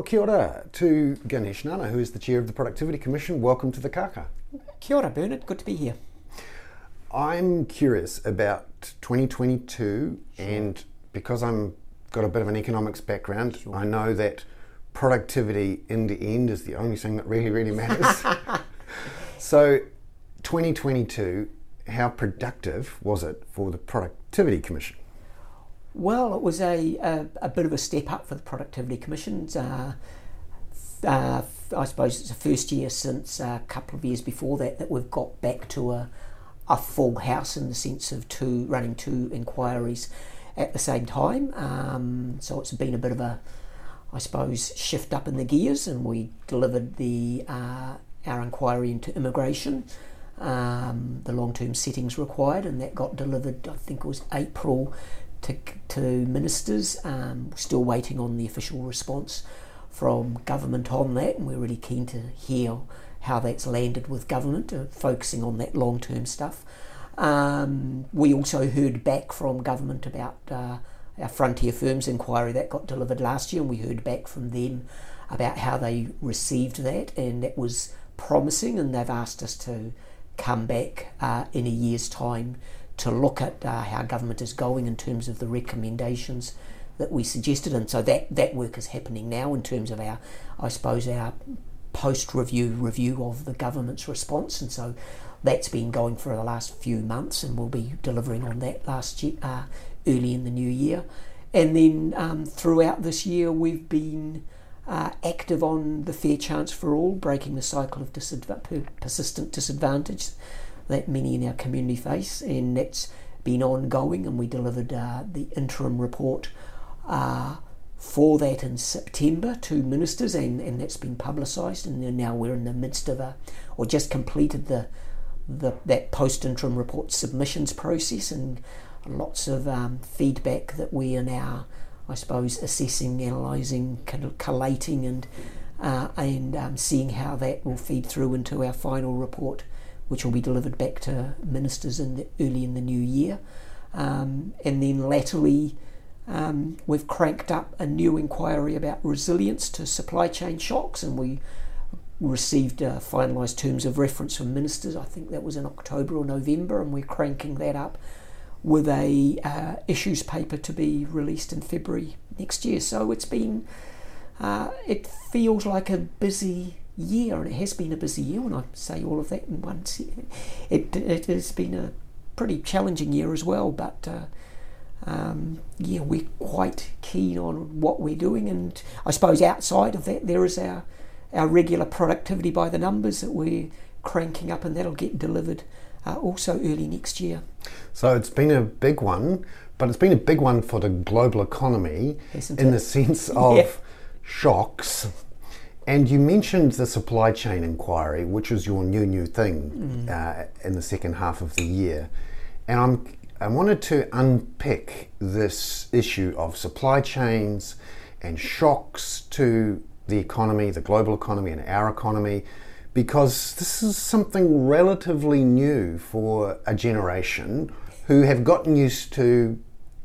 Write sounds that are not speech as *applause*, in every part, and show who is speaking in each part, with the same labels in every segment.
Speaker 1: Well, kia ora to Ganesh Nana, who is the chair of the Productivity Commission. Welcome to the Kaka.
Speaker 2: Kia ora, Bernard. Good to be here.
Speaker 1: I'm curious about 2022, sure. and because I'm got a bit of an economics background, sure. I know that productivity in the end is the only thing that really, really matters. *laughs* so, 2022, how productive was it for the Productivity Commission?
Speaker 2: Well, it was a, a, a bit of a step up for the Productivity Commissions. Uh, uh, I suppose it's the first year since a couple of years before that that we've got back to a, a full house in the sense of two running two inquiries at the same time. Um, so it's been a bit of a, I suppose, shift up in the gears, and we delivered the uh, our inquiry into immigration, um, the long term settings required, and that got delivered. I think it was April to, to ministers. Um, still waiting on the official response from government on that, and we're really keen to hear how that's landed with government, uh, focusing on that long term stuff. Um, we also heard back from government about uh, our Frontier Firms inquiry that got delivered last year, and we heard back from them about how they received that, and that was promising, and they've asked us to come back uh, in a year's time to look at uh, how government is going in terms of the recommendations that we suggested, and so that that work is happening now in terms of our, I suppose, our post review review of the government's response, and so that's been going for the last few months, and we'll be delivering on that last year, uh, early in the new year, and then um, throughout this year we've been. Uh, active on the fair chance for all, breaking the cycle of disadv- persistent disadvantage that many in our community face, and that's been ongoing. And we delivered uh, the interim report uh, for that in September to ministers, and, and that's been publicised. And now we're in the midst of a, or just completed the, the that post interim report submissions process, and lots of um, feedback that we are now, I suppose, assessing, analysing, collating, and uh, and um, seeing how that will feed through into our final report which will be delivered back to ministers in the, early in the new year. Um, and then latterly, um, we've cranked up a new inquiry about resilience to supply chain shocks, and we received uh, finalised terms of reference from ministers. I think that was in October or November, and we're cranking that up with a uh, issues paper to be released in February next year. So it's been, uh, it feels like a busy year, and it has been a busy year when I say all of that in one. It, it has been a pretty challenging year as well, but uh, um, yeah, we're quite keen on what we're doing, and I suppose outside of that, there is our our regular productivity by the numbers that we're cranking up, and that'll get delivered uh, also early next year.
Speaker 1: So it's been a big one, but it's been a big one for the global economy Isn't in it? the sense *laughs* of yeah. shocks and you mentioned the supply chain inquiry, which was your new new thing mm. uh, in the second half of the year, and I'm I wanted to unpick this issue of supply chains and shocks to the economy, the global economy, and our economy, because this is something relatively new for a generation who have gotten used to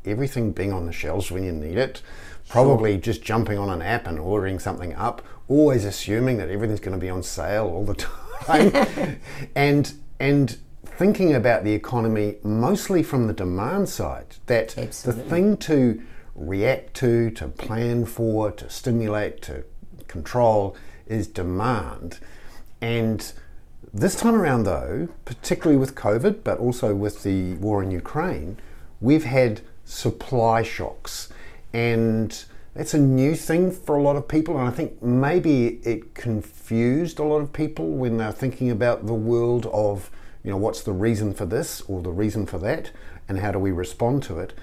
Speaker 1: everything being on the shelves when you need it, probably sure. just jumping on an app and ordering something up, always assuming that everything's going to be on sale all the time, *laughs* and and thinking about the economy mostly from the demand side. That Absolutely. the thing to react to, to plan for, to stimulate, to control is demand, and this time around, though, particularly with COVID, but also with the war in Ukraine, we've had supply shocks and that's a new thing for a lot of people, and I think maybe it confused a lot of people when they're thinking about the world of, you know, what's the reason for this or the reason for that, and how do we respond to it.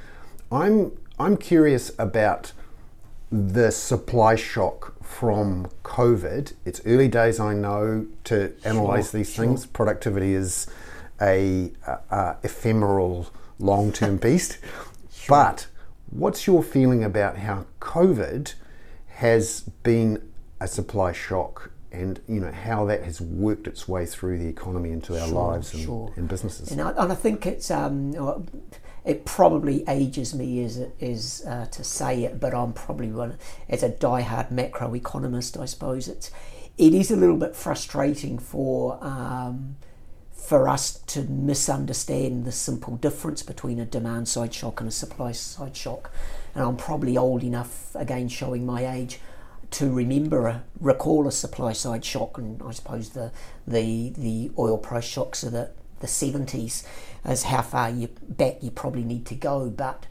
Speaker 1: I'm I'm curious about the supply shock from COVID. It's early days, I know, to analyze sure, these sure. things. Productivity is a, a, a ephemeral, long-term beast, sure. but What's your feeling about how COVID has been a supply shock and you know how that has worked its way through the economy into our sure, lives and, sure. and, businesses?
Speaker 2: And I, and I think it's um, it probably ages me as is uh, to say it, but I'm probably one as a die-hard macroeconomist. I suppose it's it is a little bit frustrating for um, for us to misunderstand the simple difference between a demand side shock and a supply side shock. And I'm probably old enough, again showing my age, to remember a, recall a supply side shock, and I suppose the the the oil price shocks of the the 70s as how far you back you probably need to go, but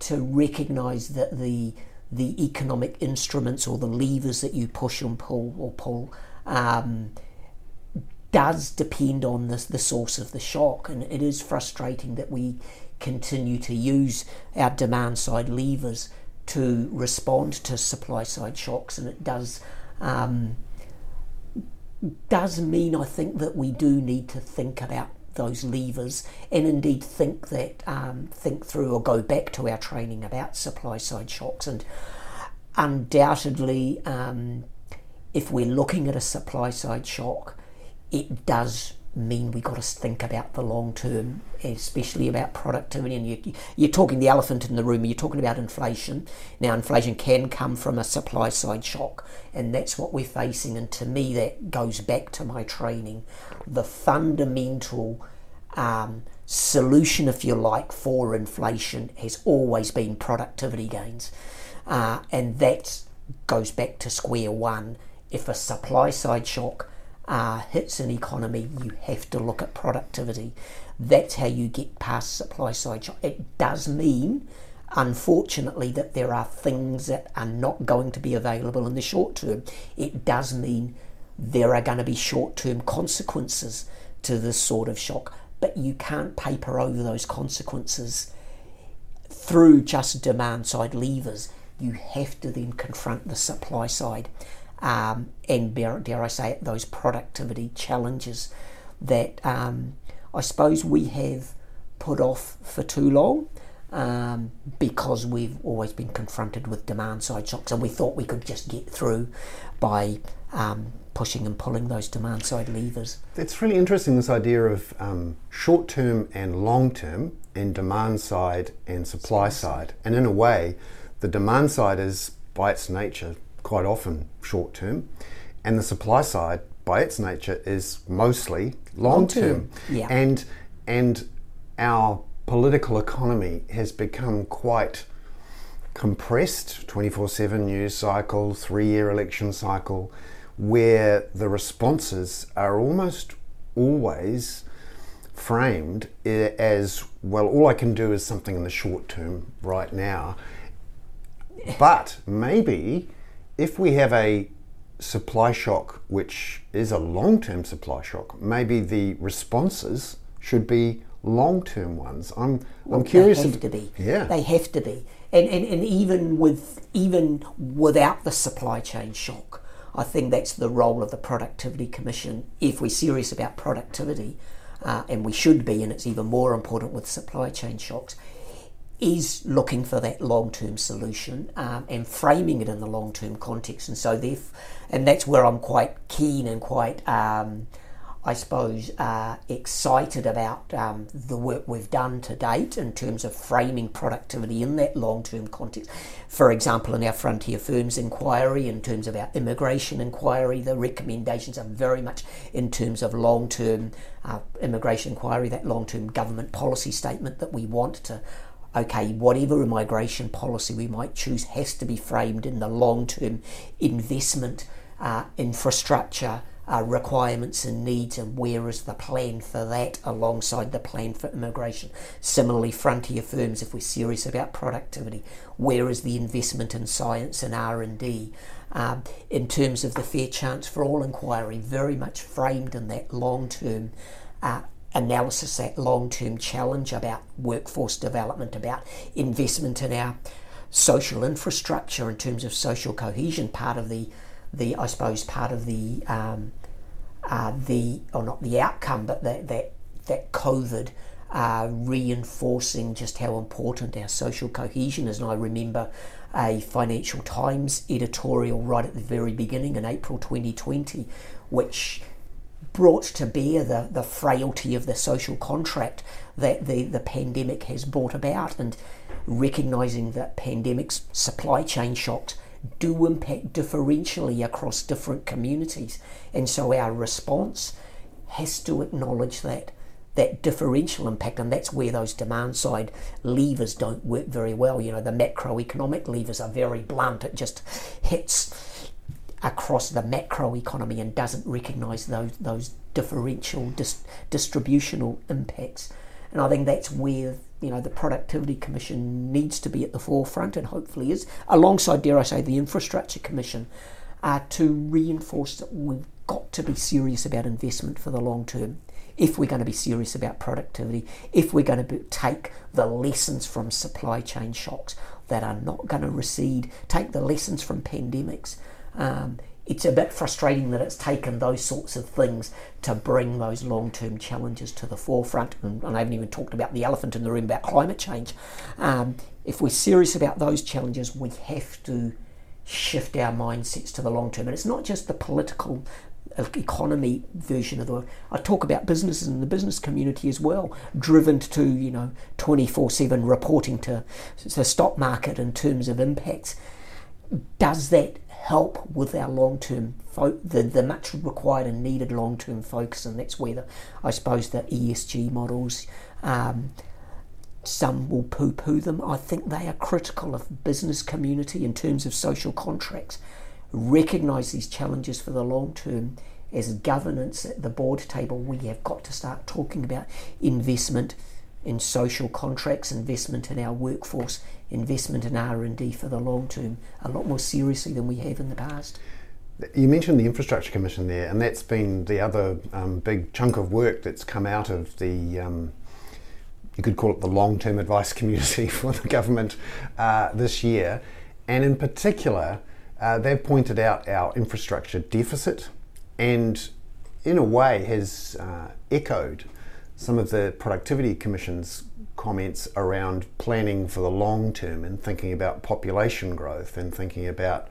Speaker 2: to recognise that the the economic instruments or the levers that you push and pull or pull um, does depend on the, the source of the shock, and it is frustrating that we continue to use our demand side levers to respond to supply side shocks, and it does um, does mean I think that we do need to think about those levers and indeed think that um, think through or go back to our training about supply side shocks. And undoubtedly um, if we're looking at a supply side shock it does mean we've got to think about the long term, especially about productivity. And you, you're talking the elephant in the room, you're talking about inflation. Now, inflation can come from a supply side shock, and that's what we're facing. And to me, that goes back to my training. The fundamental um, solution, if you like, for inflation has always been productivity gains. Uh, and that goes back to square one. If a supply side shock uh, hits an economy, you have to look at productivity. That's how you get past supply side shock. It does mean, unfortunately, that there are things that are not going to be available in the short term. It does mean there are going to be short term consequences to this sort of shock, but you can't paper over those consequences through just demand side levers. You have to then confront the supply side um, and dare, I say it, those productivity challenges that um, I suppose we have put off for too long um, because we've always been confronted with demand side shocks and we thought we could just get through by um, pushing and pulling those demand side levers.
Speaker 1: It's really interesting this idea of um, short term and long term and demand side and supply side. And in a way, the demand side is by its nature quite often short term, and the supply side, by its nature, is mostly long term.
Speaker 2: Yeah.
Speaker 1: And and our political economy has become quite compressed 24 7 news cycle, three year election cycle, where the responses are almost always framed as well, all I can do is something in the short term right now. But maybe if we have a supply shock, which is a long term supply shock, maybe the responses should be long term ones. I'm, well, I'm curious.
Speaker 2: They have to be.
Speaker 1: Yeah.
Speaker 2: They have to be. And, and, and even with even without the supply chain shock, I think that's the role of the Productivity Commission. If we're serious about productivity, uh, and we should be, and it's even more important with supply chain shocks, is looking for that long-term solution um, and framing it in the long-term context. And so, there, and that's where I'm quite keen and quite, um, I suppose, uh, excited about um, the work we've done to date in terms of framing productivity in that long-term context. For example, in our frontier firms inquiry, in terms of our immigration inquiry, the recommendations are very much in terms of long-term uh, immigration inquiry, that long-term government policy statement that we want to okay, whatever immigration policy we might choose has to be framed in the long term investment uh, infrastructure uh, requirements and needs, and where is the plan for that alongside the plan for immigration? Similarly, frontier firms, if we're serious about productivity, where is the investment in science and R and D? Um, in terms of the fair chance for all inquiry, very much framed in that long term uh, analysis, that long term challenge about workforce development, about investment in our social infrastructure in terms of social cohesion, part of the, the I suppose, part of the, um, uh, the or not the outcome, but that, that, that COVID. Uh, reinforcing just how important our social cohesion is. And I remember a Financial Times editorial right at the very beginning in April 2020, which brought to bear the, the frailty of the social contract that the, the pandemic has brought about and recognizing that pandemics, supply chain shocks, do impact differentially across different communities. And so our response has to acknowledge that that differential impact, and that's where those demand side levers don't work very well. You know, the macroeconomic levers are very blunt, it just hits across the macro economy and doesn't recognise those those differential dis- distributional impacts. And I think that's where you know the Productivity Commission needs to be at the forefront, and hopefully is, alongside, dare I say, the Infrastructure Commission, uh, to reinforce that we've got to be serious about investment for the long term if we're going to be serious about productivity, if we're going to be, take the lessons from supply chain shocks that are not going to recede, take the lessons from pandemics. Um, it's a bit frustrating that it's taken those sorts of things to bring those long term challenges to the forefront. And, and, I haven't even talked about the elephant in the room about climate change. Um, if we're serious about those challenges, we have to shift our mindsets to the long term. And it's not just the political economy version of the. I talk about businesses and the business community as well, driven to you know 24/7 reporting to the stock market in terms of impacts. Does that help with our long-term fo- the the much required and needed long-term focus? And that's where the, I suppose the ESG models. Um, some will poo-poo them. I think they are critical of business community in terms of social contracts recognise these challenges for the long term as governance at the board table we have got to start talking about investment in social contracts investment in our workforce investment in r&d for the long term a lot more seriously than we have in the past.
Speaker 1: You mentioned the infrastructure commission there and that's been the other um, big chunk of work that's come out of the um, you could call it the long-term advice *laughs* community for the government uh, this year. And in particular uh, they've pointed out our infrastructure deficit and, in a way, has uh, echoed some of the Productivity Commission's comments around planning for the long term and thinking about population growth and thinking about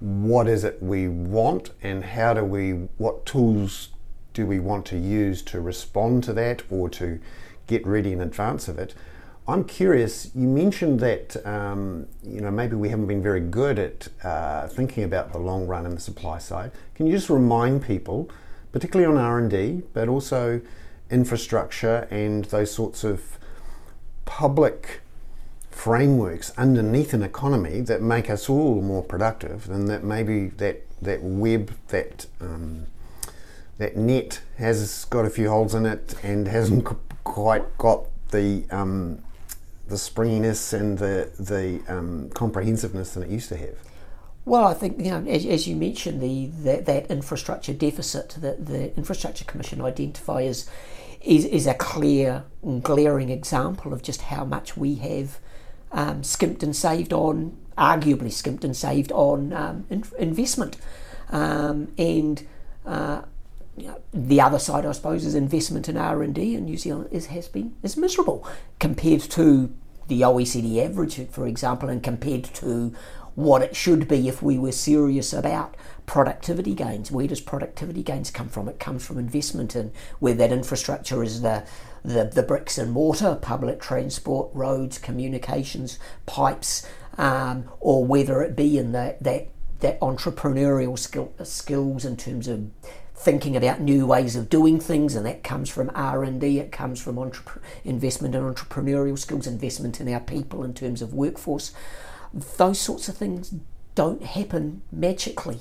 Speaker 1: what is it we want and how do we, what tools do we want to use to respond to that or to get ready in advance of it. I'm curious. You mentioned that um, you know maybe we haven't been very good at uh, thinking about the long run and the supply side. Can you just remind people, particularly on R and D, but also infrastructure and those sorts of public frameworks underneath an economy that make us all more productive, and that maybe that that web that um, that net has got a few holes in it and hasn't quite got the um, the springiness and the the um, comprehensiveness that it used to have?
Speaker 2: Well, I think you know, as, as you mentioned, the that, that infrastructure deficit that the Infrastructure Commission identifies is is a clear and glaring example of just how much we have um, skimped and saved on, arguably skimped and saved on um, in, investment, um, and uh, you know, the other side, I suppose, is investment in R and D in New Zealand is has been is miserable compared to the OECD average, for example, and compared to what it should be if we were serious about productivity gains. Where does productivity gains come from? It comes from investment in where that infrastructure is the the, the bricks and mortar, public transport, roads, communications, pipes, um, or whether it be in the, that that entrepreneurial skill, skills in terms of thinking about new ways of doing things, and that comes from R and D. It comes from entrep- investment in entrepreneurial skills, investment in our people in terms of workforce. Those sorts of things don't happen magically.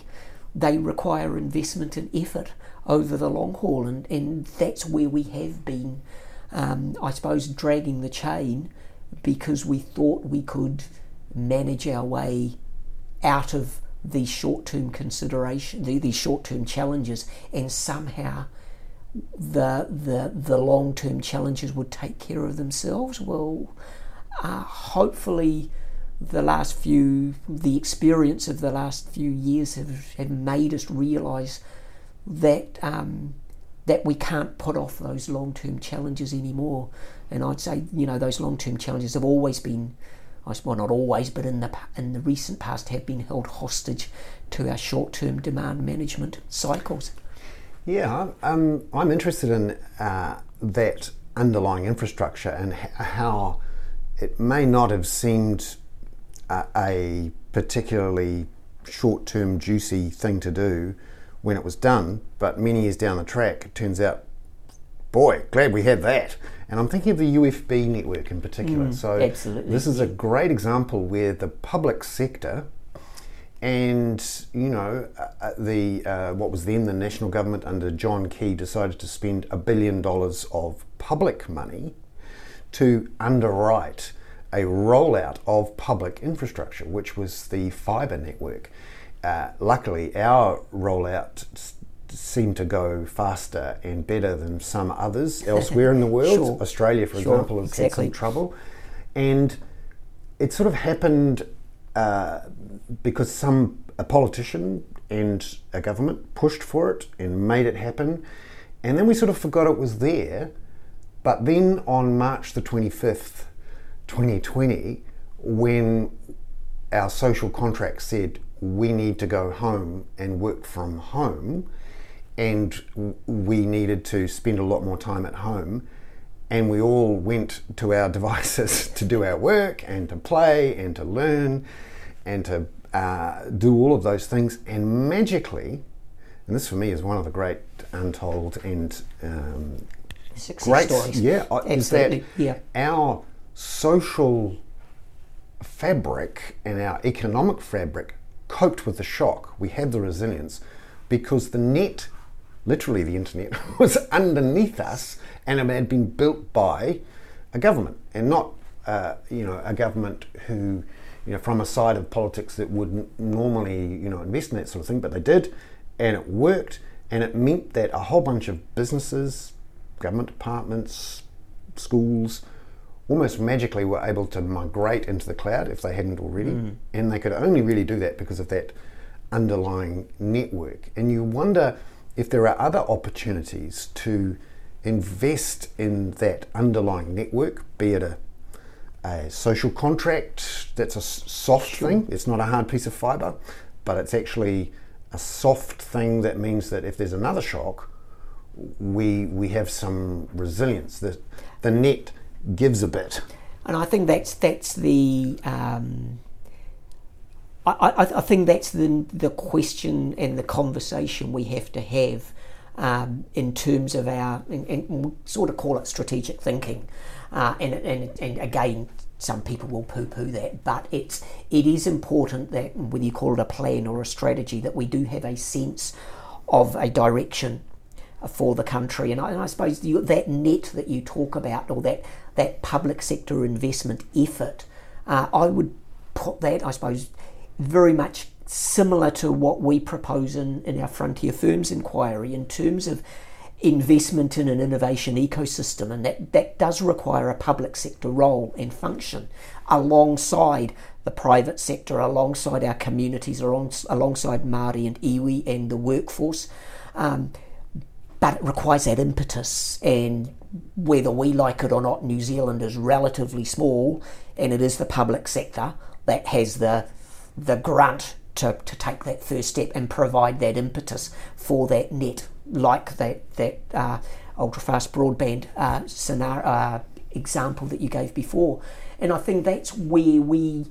Speaker 2: They require investment and effort over the long haul, and, and that's where we have been, um, I suppose, dragging the chain because we thought we could manage our way out of these short-term consideration, these short-term challenges, and somehow the the the long-term challenges would take care of themselves. Well, uh, hopefully, the last few, the experience of the last few years have, have made us realise that um, that we can't put off those long-term challenges anymore. And I'd say, you know, those long-term challenges have always been well, not always, but in the in the recent past, have been held hostage to our short-term demand management cycles.
Speaker 1: Yeah, um, I'm interested in uh, that underlying infrastructure and how it may not have seemed a, a particularly short term, juicy thing to do when it was done, but many years down the track, it turns out, boy, glad we had that. And I'm thinking of the UFB network in particular.
Speaker 2: Mm,
Speaker 1: so,
Speaker 2: absolutely.
Speaker 1: this is a great example where the public sector and you know uh, uh, the uh, what was then the national government under John Key decided to spend a billion dollars of public money to underwrite a rollout of public infrastructure, which was the fibre network. Uh, luckily, our rollout seemed to go faster and better than some others *laughs* elsewhere in the world.
Speaker 2: Sure.
Speaker 1: Australia, for
Speaker 2: sure.
Speaker 1: example, has
Speaker 2: exactly.
Speaker 1: had some trouble, and it sort of happened uh, because some a politician and a government pushed for it and made it happen, and then we sort of forgot it was there. But then on March the twenty fifth, twenty twenty, when our social contract said we need to go home and work from home, and we needed to spend a lot more time at home, and we all went to our *laughs* devices to do our work and to play and to learn and to uh, do all of those things. And magically, and this for me is one of the great untold and um,
Speaker 2: great stories.
Speaker 1: Yeah,
Speaker 2: uh, Absolutely. is that
Speaker 1: yeah. our social fabric and our economic fabric coped with the shock. We had the resilience because the net, literally the internet, *laughs* was underneath us and it had been built by a government and not, uh, you know, a government who, you know, from a side of politics that wouldn't normally, you know, invest in that sort of thing, but they did and it worked and it meant that a whole bunch of businesses, government departments, schools, almost magically were able to migrate into the cloud if they hadn't already. Mm. And they could only really do that because of that underlying network. And you wonder if there are other opportunities to invest in that underlying network, be it a, a social contract that's a soft sure. thing, it's not a hard piece of fibre, but it's actually a soft thing that means that if there's another shock, we we have some resilience. The, the net gives a bit.
Speaker 2: And I think that's that's the um, I, I, I, think that's the the question and the conversation we have to have um, in terms of our and, and sort of call it strategic thinking. Uh, and, and and again, some people will poo-poo that, but it's it is important that whether you call it a plan or a strategy, that we do have a sense of a direction for the country. And I, and I suppose you, that net that you talk about, or that that public sector investment effort, uh, I would put that, I suppose, very much similar to what we propose in, in our Frontier Firms inquiry in terms of investment in an innovation ecosystem, and that, that does require a public sector role and function alongside the private sector, alongside our communities, alongside Māori and iwi and the workforce. Um, but it requires that impetus, and whether we like it or not, New Zealand is relatively small, and it is the public sector that has the the grunt to, to take that first step and provide that impetus for that net, like that that uh, ultra fast broadband uh, scenario uh, example that you gave before. And I think that's where we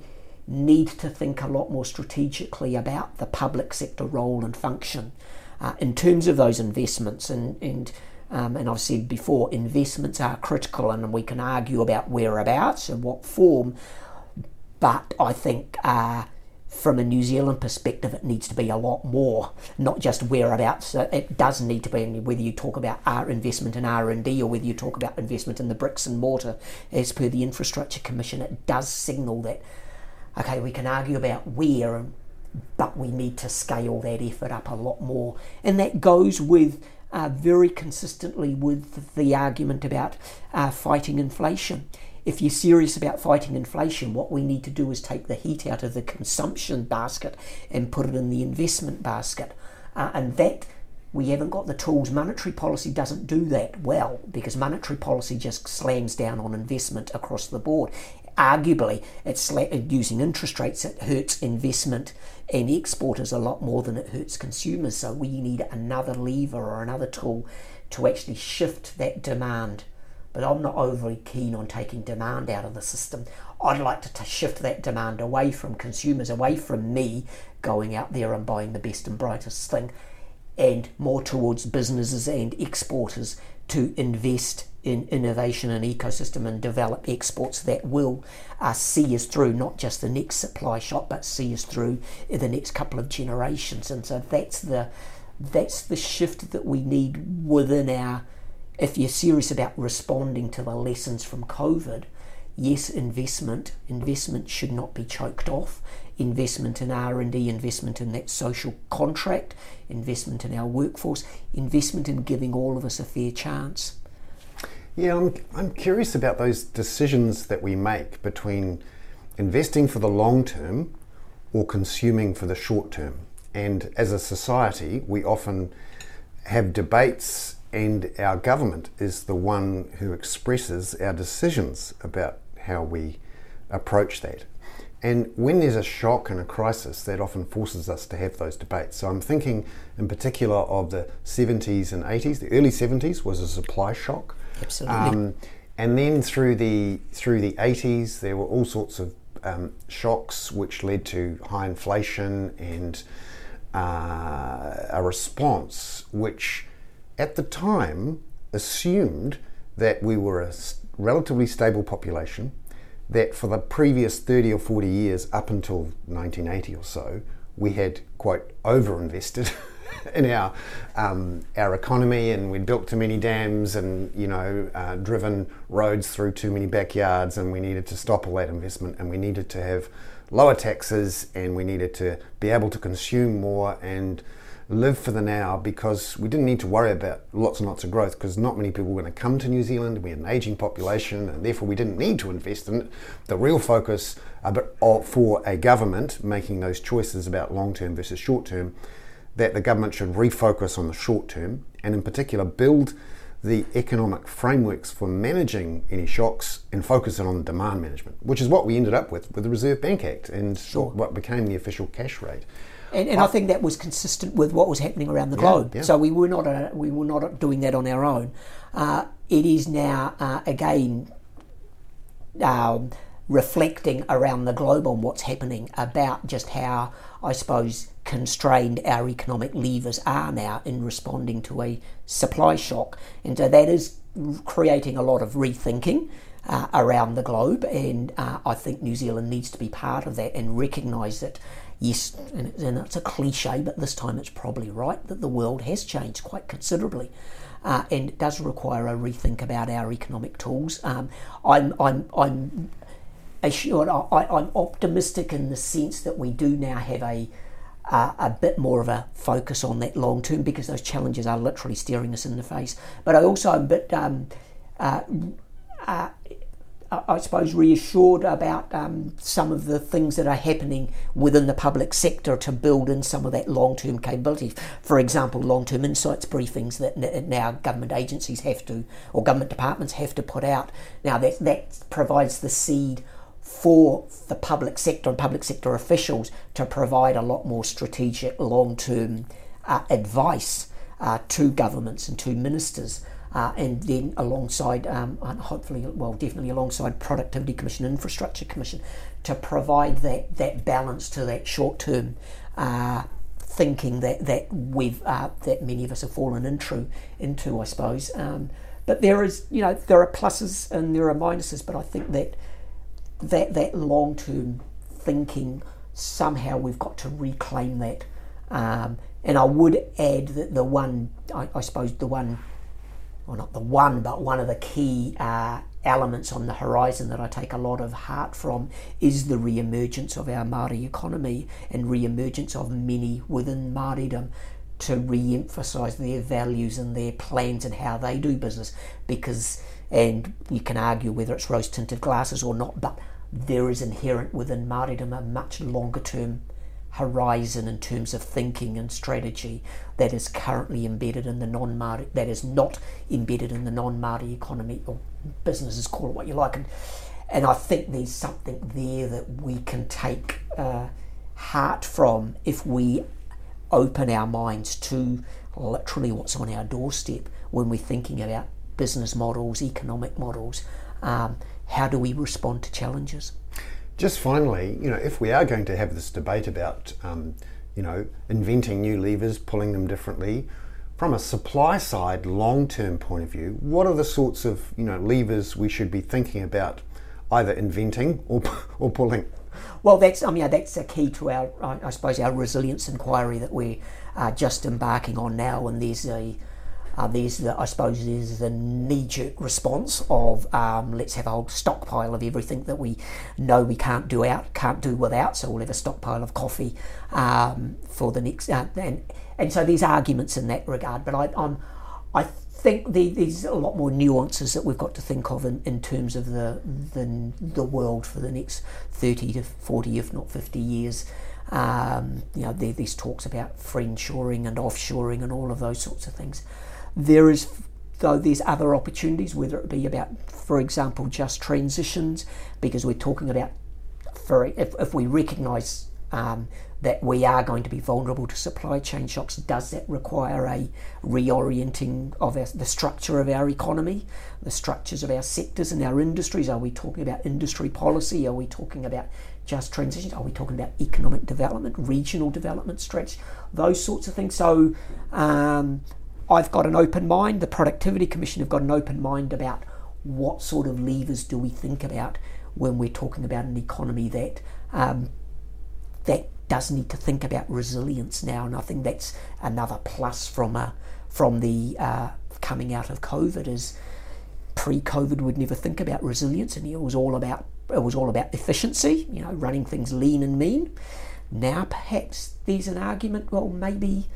Speaker 2: need to think a lot more strategically about the public sector role and function uh, in terms of those investments. And and um, and I've said before, investments are critical, and we can argue about whereabouts and what form. But I think uh, from a New Zealand perspective, it needs to be a lot more, not just whereabouts. It does need to be, whether you talk about our investment in R and D or whether you talk about investment in the bricks and mortar, as per the Infrastructure Commission, it does signal that. Okay, we can argue about where, but we need to scale that effort up a lot more, and that goes with uh, very consistently with the argument about uh, fighting inflation if you're serious about fighting inflation, what we need to do is take the heat out of the consumption basket and put it in the investment basket. Uh, and that we haven't got the tools. Monetary policy doesn't do that well because monetary policy just slams down on investment across the board. Arguably, it's using interest rates, it hurts investment and exporters a lot more than it hurts consumers. So we need another lever or another tool to actually shift that demand. But I'm not overly keen on taking demand out of the system. I'd like to t- shift that demand away from consumers, away from me going out there and buying the best and brightest thing, and more towards businesses and exporters to invest in innovation and ecosystem and develop exports that will uh, see us through not just the next supply shock but see us through the next couple of generations. And so that's the that's the shift that we need within our if you're serious about responding to the lessons from covid yes investment investment should not be choked off. Investment in R&D investment in that social contract investment in our workforce investment in giving all of us a fair chance
Speaker 1: yeah, I'm, I'm curious about those decisions that we make between investing for the long term or consuming for the short term. And as a society, we often have debates, and our government is the one who expresses our decisions about how we approach that. And when there's a shock and a crisis, that often forces us to have those debates. So I'm thinking in particular of the 70s and 80s. The early 70s was a supply shock
Speaker 2: Absolutely. Um,
Speaker 1: and then through the through the 80s, there were all sorts of um, shocks which led to high inflation and uh, a response which, at the time, assumed that we were a relatively stable population. That for the previous 30 or 40 years, up until 1980 or so, we had quite overinvested *laughs* in our um, our economy, and we'd built too many dams, and you know, uh, driven roads through too many backyards, and we needed to stop all that investment, and we needed to have lower taxes, and we needed to be able to consume more and live for the now because we didn't need to worry about lots and lots of growth because not many people were going to come to New Zealand. We had an aging population and therefore we didn't need to invest in it. The real focus uh, for a government making those choices about long term versus short term that the government should refocus on the short term and, in particular, build the economic frameworks for managing any shocks and focus it on demand management, which is what we ended up with with the Reserve Bank Act and sure. what became the official cash rate.
Speaker 2: And, and I, I think that was consistent with what was happening around the globe. Yeah. So we were not a, we were not doing that on our own. Uh, it is now uh, again um, reflecting around the globe on what's happening about just how I suppose constrained our economic levers are now in responding to a supply shock. And so that is creating a lot of rethinking uh, around the globe. And uh, I think New Zealand needs to be part of that and recognise that, yes, and, and it's a cliche, but this time it's probably right, that the world has changed quite considerably. Uh, and it does require a rethink about our economic tools. Um, I'm, I'm, I'm assured, I, I'm optimistic in the sense that we do now have a uh, a bit more of a focus on that long term because those challenges are literally staring us in the face. But I also am a bit, um, uh, uh, I suppose, reassured about um, some of the things that are happening within the public sector to build in some of that long term capability. For example, long term insights briefings that now government agencies have to, or government departments have to put out. Now, that, that provides the seed for the public sector and public sector officials to provide a lot more strategic long term uh, advice uh, to governments and to ministers. Uh, and then alongside, um, hopefully, well, definitely alongside Productivity Commission, Infrastructure Commission, to provide that, that balance to that short term uh, thinking that that we've uh, that many of us have fallen into, into I suppose. Um, but there is, you know, there are pluses and there are minuses. But I think that that that long term thinking somehow we've got to reclaim that. Um, and I would add that the one, I, I, suppose, the one, not the one, but one of the key uh, elements on the horizon that I take a lot of heart from is the re-emergence of our Māori economy and re-emergence of many within Māoridom to re-emphasise their values and their plans and how they do business because and you can argue whether it's rose tinted glasses or not, but there is inherent within Māoridom a much longer term horizon in terms of thinking and strategy that is currently embedded in the non Māori, that is not embedded in the non Māori economy or businesses, call it what you like. And, and I think there's something there that we can take uh, heart from if we open our minds to literally what's on our doorstep when we're thinking about business models, economic models. Um, how do we respond to challenges?
Speaker 1: Just finally, you know, if we are going to have this debate about, um, you know, inventing new levers, pulling them differently, from a supply side, long-term point of view, what are the sorts of, you know, levers we should be thinking about, either inventing or or pulling?
Speaker 2: Well, that's I mean that's a key to our I suppose our resilience inquiry that we're uh, just embarking on now, and there's a uh, there's the, I suppose there's the knee-jerk response of um, let's have a whole stockpile of everything that we know we can't do out, can't do without. So we'll have a stockpile of coffee um, for the next, uh, and and so there's arguments in that regard. But I, I'm, I think the, there's a lot more nuances that we've got to think of in, in terms of the, the the world for the next 30 to 40, if not 50 years. Um, you know, there, there's talks about friendshoring and offshoring and all of those sorts of things. There is, though, there's other opportunities, whether it be about, for example, just transitions, because we're talking about, for if, if we recognise um, that we are going to be vulnerable to supply chain shocks, does that require a reorienting of our, the structure of our economy, the structures of our sectors and our industries? Are we talking about industry policy? Are we talking about just transitions? Are we talking about economic development, regional development stretch, those sorts of things? So um, I've got an open mind, the Productivity Commission have got an open mind about what sort of levers do we think about when we're talking about an economy that um, that does need to think about resilience now, and I think that's another plus from a, uh, from the uh, coming out of COVID is pre-COVID would never think about resilience, and it was all about it was all about efficiency, you know, running things lean and mean. Now perhaps there's an argument, well, maybe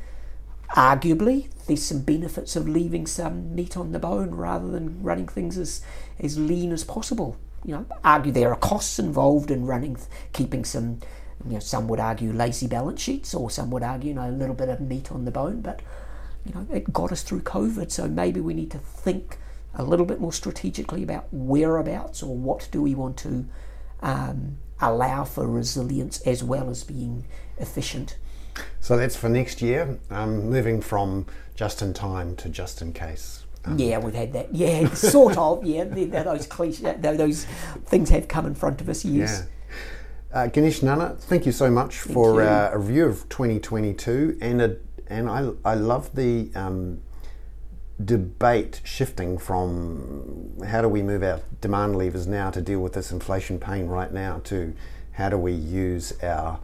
Speaker 2: arguably there's some benefits of leaving some meat on the bone rather than running things as, as lean as possible. You know, argue there are costs involved in running, keeping some, you know, some would argue lazy balance sheets, or some would argue, you know, a little bit of meat on the bone. But you know, it got us through COVID, so maybe we need to think a little bit more strategically about whereabouts or what do we want to um, allow for resilience as well as being efficient
Speaker 1: so that's for next year, um, moving from just in time to just in case.
Speaker 2: Um, yeah, we've had that. Yeah, sort of. Yeah, those cliche, those things have come in front of us. Yes. Yeah.
Speaker 1: Uh, Ganesh Nana, thank you so much thank for uh, a review of 2022, and a, and I I love the um, debate shifting from how do we move our demand levers now to deal with this inflation pain right now to how do we use our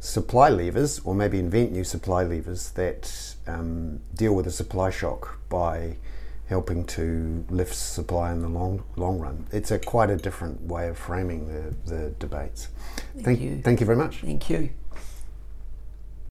Speaker 1: supply levers, or maybe invent new supply levers that um, deal with a supply shock by helping to lift supply in the long long run. It's a quite a different way of framing the, the debates.
Speaker 2: Thank,
Speaker 1: thank
Speaker 2: you.
Speaker 1: Thank you very much.
Speaker 2: Thank you.